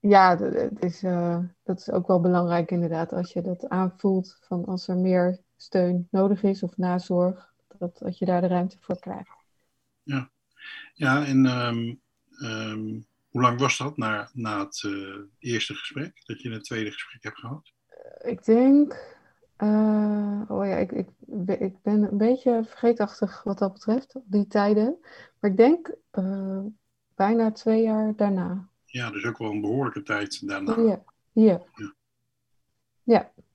ja, het is, eh, dat is ook wel belangrijk inderdaad, als je dat aanvoelt van als er meer steun nodig is of nazorg, dat, dat je daar de ruimte voor krijgt. Ja, en ehm, ehm, hoe lang was dat na, na het eh, eerste gesprek? Dat je een tweede gesprek hebt gehad? Ik denk, eh, oh ja, ik, ik, ik ben een beetje vergeetachtig wat dat betreft, op die tijden. Maar ik denk eh, bijna twee jaar daarna. Ja, dus ook wel een behoorlijke tijd daarna. Hier, hier.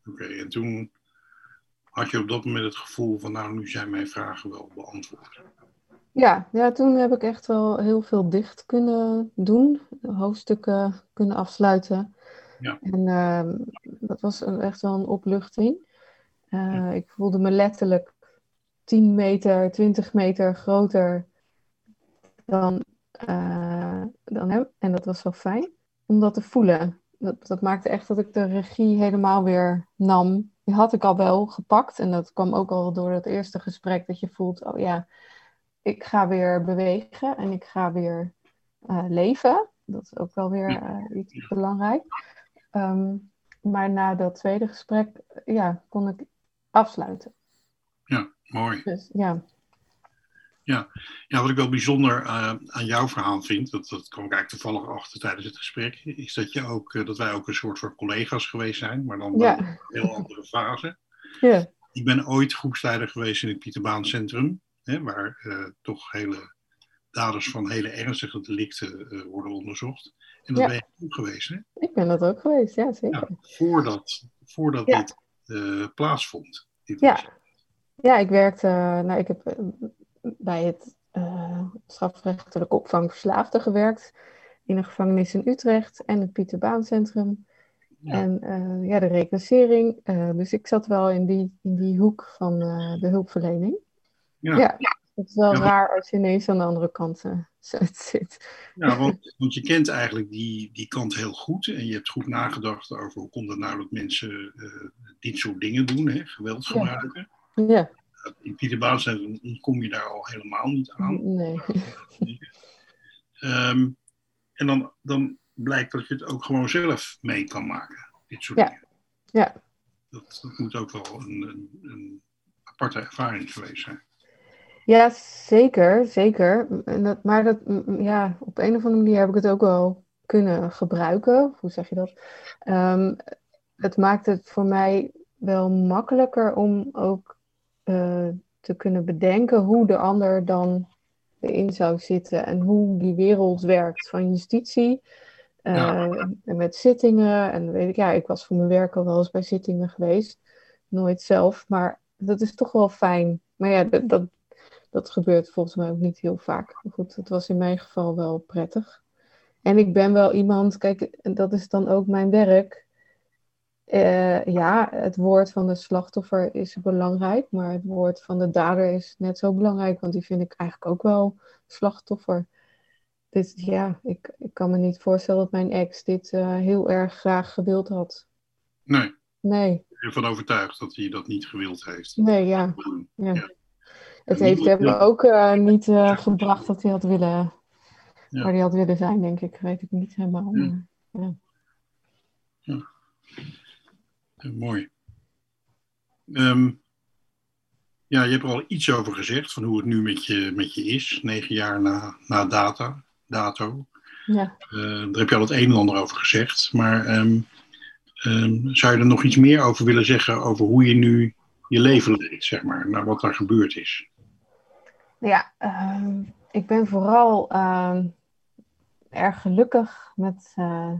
Oké, en toen had je op dat moment het gevoel van, nou, nu zijn mijn vragen wel beantwoord. Ja, ja, toen heb ik echt wel heel veel dicht kunnen doen, hoofdstukken kunnen afsluiten. Ja. En ehm, dat was een- echt wel een opluchting. Eh, ik voelde me letterlijk 10 meter, 20 meter groter dan, eh, dan. En dat was zo fijn om dat te voelen. dat, dat maakte echt dat ik de regie helemaal weer nam. Die had ik al wel gepakt. En dat kwam ook al door het eerste gesprek. Dat je voelt, oh ja, ik ga weer bewegen en ik ga weer eh, leven. Dat is ook wel weer uh, iets belangrijk. Ehm, maar na dat tweede gesprek, ja, kon ik afsluiten. Ja, mooi. Dus ja. Ja, ja wat ik wel bijzonder uh, aan jouw verhaal vind, dat, dat kwam ik eigenlijk toevallig achter tijdens het gesprek, is dat, je ook, uh, dat wij ook een soort van collega's geweest zijn, maar dan ja. in een heel andere fase. Ja. Ik ben ooit groepsleider geweest in het Pieterbaan Centrum, hè, waar uh, toch hele daders van hele ernstige delicten worden onderzocht. En dat Ja. ben je ook geweest, hè? Ik ben dat ook geweest, ja zeker. Ja, voordat, voordat dit plaatsvond. Dit Ja. was- Ja, ik werkte, nou, ik heb eh, bij het eh strafrechtelijke opvang verslaafden gewerkt. In een gevangenis in Utrecht en het Pieterbaancentrum. Ja. En eh, ja, de reclassering. eh, dus ik zat wel in die, in die hoek van eh, de hulpverlening. Ja. Ja. Het is wel Ja. raar als je ineens aan de andere kant zit. Ja, want, want je kent eigenlijk die, die kant heel goed. En je hebt goed nagedacht over hoe komt het nou dat mensen eh, dit soort dingen doen, hè, geweld Ja. gebruiken. Ja, In Pieterbaancentrum kom je daar al helemaal niet aan. nee. Ehm, en dan, dan blijkt dat je het ook gewoon zelf mee kan maken, dit soort Ja. dingen. Ja. Dat, dat moet ook wel een, een, een aparte ervaring geweest zijn. Ja, zeker, zeker. En dat, maar dat, ja, op een of andere manier heb ik het ook wel kunnen gebruiken. Hoe zeg je dat? Ehm, het maakt het voor mij wel makkelijker om ook eh, te kunnen bedenken hoe de ander dan erin zou zitten en hoe die wereld werkt van justitie. Eh, Ja. En met zittingen. En weet ik, ja, ik was voor mijn werk al wel eens bij zittingen geweest. Nooit zelf, maar dat is toch wel fijn. Maar ja, dat, dat, dat gebeurt volgens mij ook niet heel vaak. Maar goed, het was in mijn geval wel prettig. En ik ben wel iemand, kijk, dat is dan ook mijn werk. Eh, ja, het woord van de slachtoffer is belangrijk, maar het woord van de dader is net zo belangrijk, want die vind ik eigenlijk ook wel slachtoffer. Dus ja, ik, ik kan me niet voorstellen dat mijn ex dit eh, heel erg graag gewild had. Nee, Nee, ik ben ervan overtuigd dat hij dat niet gewild heeft. nee, ja. Ja. ja. Het heeft hem Ja. ook eh, niet gebracht dat hij had willen, waar hij had willen zijn, denk ik. Weet ik niet helemaal. Ja. Eh, mooi. Ehm, ja, je hebt er al iets over gezegd, van hoe het nu met je, met je is, negen jaar na, na data, dato. Ja. Eh, daar heb je al het een en ander over gezegd. Maar ehm, ehm, zou je er nog iets meer over willen zeggen over hoe je nu je leven leidt, zeg maar, naar wat daar gebeurd is? Ja, ik ben vooral erg gelukkig met eh,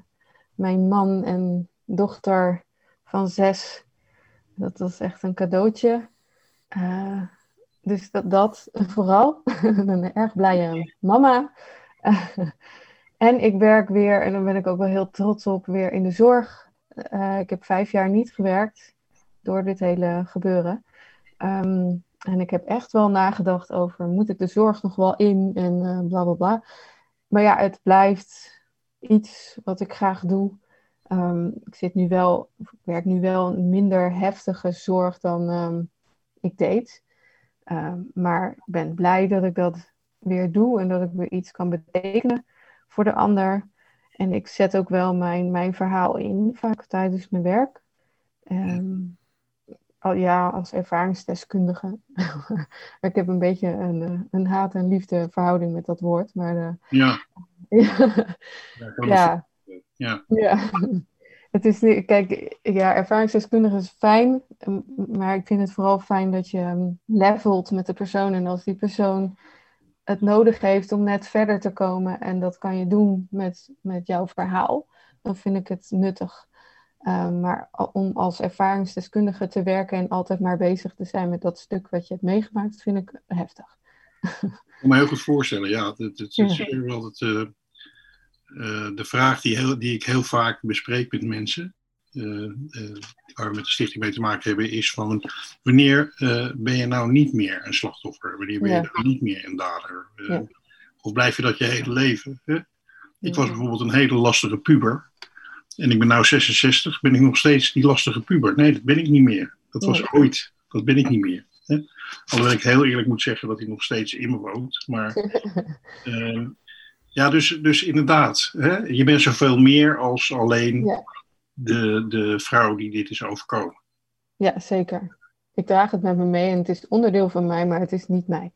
mijn man en dochter van zes. Dat was echt een cadeautje. Eh, dus dat, dat vooral. ik ben erg blije mama. en ik werk weer, en daar ben ik ook wel heel trots op, weer in de zorg. Eh, ik heb vijf jaar niet gewerkt door dit hele gebeuren. Ehm, en ik heb echt wel nagedacht over, moet ik de zorg nog wel in en eh, bla bla bla. Maar ja, het blijft iets wat ik graag doe. Ehm, ik zit nu wel, ik werk nu wel een minder heftige zorg dan ehm, ik deed. Ehm, maar ik ben blij dat ik dat weer doe en dat ik weer iets kan betekenen voor de ander. En ik zet ook wel mijn, mijn verhaal in, vaak tijdens mijn werk. Al, ja, als ervaringsdeskundige. ik heb een beetje een, eh, een haat- en liefde verhouding met dat woord. Maar eh, Ja, ja, ja, ja, ja. Het is niet, kijk, ja, ervaringsdeskundige is fijn, maar ik vind het vooral fijn dat je levelt met de persoon. En als die persoon het nodig heeft om net verder te komen, en dat kan je doen met, met jouw verhaal, dan vind ik het nuttig. Ehm, maar om als ervaringsdeskundige te werken en altijd maar bezig te zijn met dat stuk wat je hebt meegemaakt, vind ik heftig. Ik kan me heel goed voorstellen, ja. Het, het, het is weer altijd eh, de vraag die, heel, die ik heel vaak bespreek met mensen, eh, eh, waar we met de stichting mee te maken hebben, is van wanneer ben je nou niet meer een slachtoffer? Wanneer ben je Ja. nou niet meer een dader? Ja. Of blijf je dat je hele leven? Hè? Ik was bijvoorbeeld een hele lastige puber. en ik ben nu 66, ben ik nog steeds die lastige puber. Nee, dat ben ik niet meer. Dat was Nee. ooit. Dat ben ik niet meer. Hè? Alhoewel ik heel eerlijk moet zeggen dat hij nog steeds in me woont. Maar ja, dus, dus inderdaad. Hè? Je bent zoveel meer als alleen Ja. de, de vrouw die dit is overkomen. Ja, zeker. Ik draag het met me mee en het is onderdeel van mij, maar het is niet mij.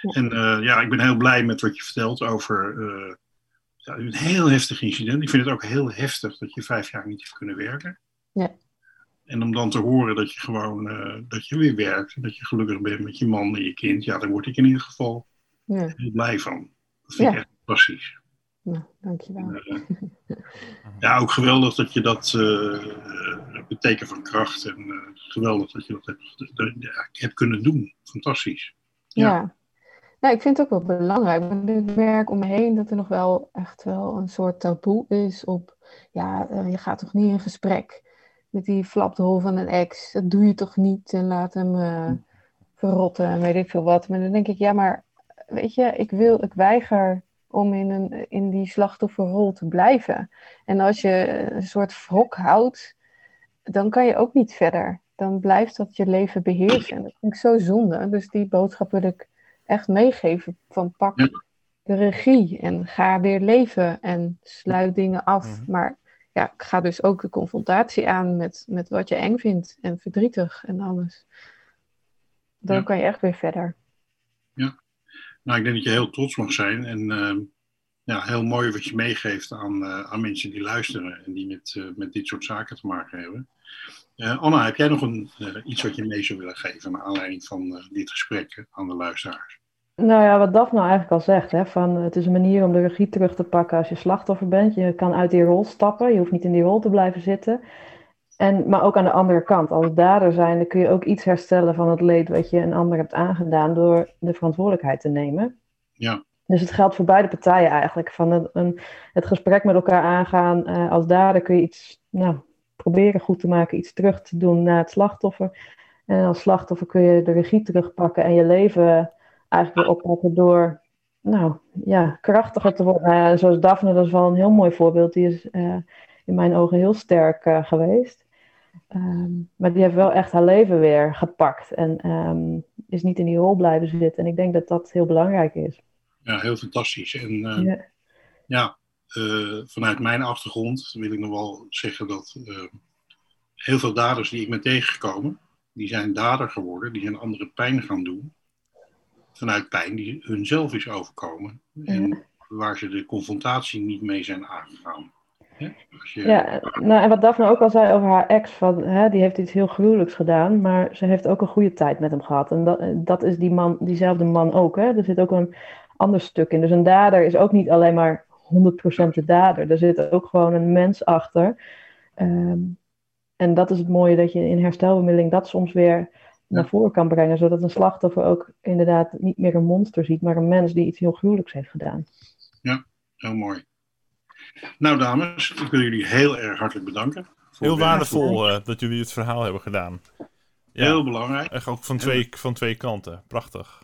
En eh, ja, ik ben heel blij met wat je vertelt over eh, ja, een heel heftig incident. Ik vind het ook heel heftig dat je vijf jaar niet heeft kunnen werken. Ja. En om dan te horen dat je gewoon eh, dat je weer werkt, dat je gelukkig bent met je man en je kind, ja, daar word ik in ieder geval Ja, heel blij van. Dat vind ik Ja. echt fantastisch. nou, dankjewel. Eh, ja, ook geweldig dat je dat eh betekent van kracht en eh, geweldig dat je dat hebt, dat, ja, hebt kunnen doen. Fantastisch. Ja. Ja. Nou, ik vind het ook wel belangrijk. Want ik merk om me heen dat er nog wel echt wel een soort taboe is op, ja, je gaat toch niet in gesprek met die flapdrol van een ex. Dat doe je toch niet en laat hem eh, verrotten en weet ik veel wat. Maar dan denk ik, ja, maar weet je, ik wil, ik weiger om in, een, in die slachtofferrol te blijven. En als je een soort wrok houdt, dan kan je ook niet verder. Dan blijft dat je leven beheersen. En dat vind ik zo zonde. Dus die boodschap wil ik echt meegeven van pak Ja. de regie en ga weer leven en sluit dingen af. Mhm. Maar ja, ik ga dus ook de confrontatie aan met, met wat je eng vindt en verdrietig en alles. Dan Ja. kan je echt weer verder. Nou, ik denk dat je heel trots mag zijn. En ehm, ja, heel mooi wat je meegeeft aan, eh, aan mensen die luisteren en die met, eh, met dit soort zaken te maken hebben. Eh, Anna, heb jij nog een, iets wat je mee zou willen geven naar aanleiding van dit gesprek aan de luisteraars? Nou ja, wat Daphne eigenlijk al zegt, hè, van, het is een manier om de regie terug te pakken als je slachtoffer bent. Je kan uit die rol stappen, je hoeft niet in die rol te blijven zitten. En, maar ook aan de andere kant, als dader zijn, dan kun je ook iets herstellen van het leed wat je een ander hebt aangedaan door de verantwoordelijkheid te nemen. Ja. Dus het geldt voor beide partijen eigenlijk. Van een, een- het gesprek met elkaar aangaan. eh, als dader kun je iets nou, proberen goed te maken, iets terug te doen naar het slachtoffer. En als slachtoffer kun je de regie terugpakken en je leven eigenlijk weer oppakken door nou, ja, krachtiger te worden. Ja, zoals Daphne, dat is wel een heel mooi voorbeeld. Die is eh, in mijn ogen heel sterk eh, geweest. Ehm, maar die heeft wel echt haar leven weer gepakt. En ehm, is niet in die rol blijven zitten. En ik denk dat dat heel belangrijk is. Ja, heel fantastisch. En eh, Ja. ja, eh, vanuit mijn achtergrond wil ik nog wel zeggen dat eh, heel veel daders die ik ben tegengekomen, die zijn dader geworden, die zijn anderen pijn gaan doen. Vanuit pijn die hunzelf is overkomen. En waar ze de confrontatie niet mee zijn aangegaan. Hè? Ja, nou, en wat Daphne ook al zei over haar ex, van, hè, die heeft iets heel gruwelijks gedaan, maar ze heeft ook een goede tijd met hem gehad. En dat, dat is die man, diezelfde man ook. Hè? Er zit ook een ander stuk in. Dus een dader is ook niet alleen maar 100% de dader. Er zit ook gewoon een mens achter. Ehm, en dat is het mooie dat je in herstelbemiddeling dat soms weer naar voren kan brengen, zodat een slachtoffer ook inderdaad niet meer een monster ziet, maar een mens die iets heel gruwelijks heeft gedaan. Heel mooi. Nou, dames, ik wil jullie heel erg hartelijk bedanken. Heel waardevol eh, dat jullie het verhaal hebben gedaan. Ja, Heel belangrijk. echt ook van twee, van twee kanten. Prachtig.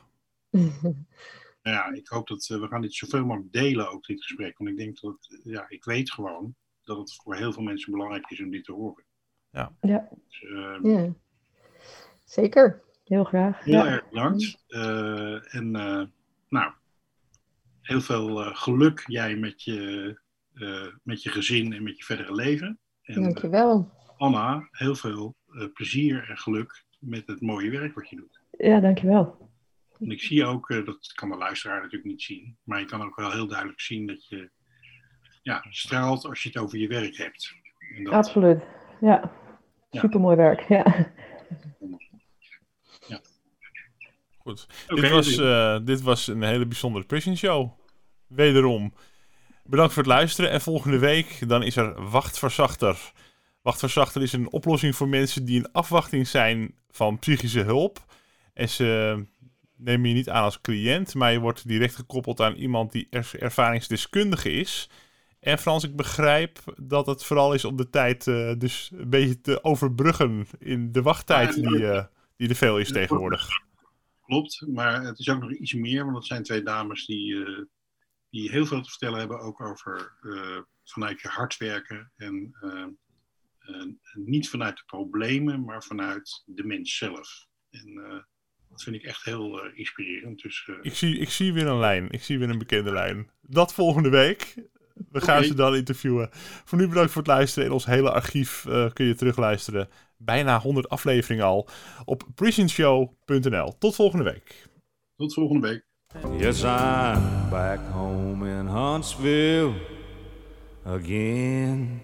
Nou ja, ik hoop dat eh, we gaan dit zoveel mogelijk delen, ook dit gesprek. Want ik denk dat, het, ja, ik weet gewoon dat het voor heel veel mensen belangrijk is om dit te horen. Ja. Ja. Dus, eh, Ja. Zeker. Heel graag. heel Ja. erg bedankt. Eh, en eh, nou, heel veel eh, geluk jij met je, met je gezin en met je verdere leven. En eh, Dankjewel. Anna, heel veel eh, plezier en geluk met het mooie werk wat je doet. ja, dankjewel. En ik zie ook, eh, dat kan de luisteraar natuurlijk niet zien, maar je kan ook wel heel duidelijk zien dat je ja, straalt als je het over je werk hebt. En dat, Absoluut. Ja. Ja. Supermooi werk. Ja. Goed. Oké, dit, was, dus- eh, dit was een hele bijzondere Prison Show. Wederom. Bedankt voor het luisteren. En volgende week dan is er Wachtverzachter. Wachtverzachter is een oplossing voor mensen die in afwachting zijn van psychische hulp. En ze nemen je niet aan als cliënt, maar je wordt direct gekoppeld aan iemand die er- ervaringsdeskundige is. En Frans, ik begrijp dat het vooral is om de tijd eh, dus een beetje te overbruggen in de wachttijd die, eh, die er veel is tegenwoordig. Klopt, maar het is ook nog iets meer, want het zijn twee dames die, eh, die heel veel te vertellen hebben ook over eh, vanuit je hart werken en niet vanuit de problemen, maar vanuit de mens zelf. En dat vind ik echt heel inspirerend. Dus, ik, zie, ik zie weer een lijn. Ik zie weer een bekende lijn. Dat volgende week. We gaan ze dan interviewen. Voor nu bedankt voor het luisteren. In ons hele archief kun je terugluisteren. Bijna 100 afleveringen al. Op prisonshow.nl. Tot volgende week. Tot volgende week. Yes, I'm back home in Huntsville again.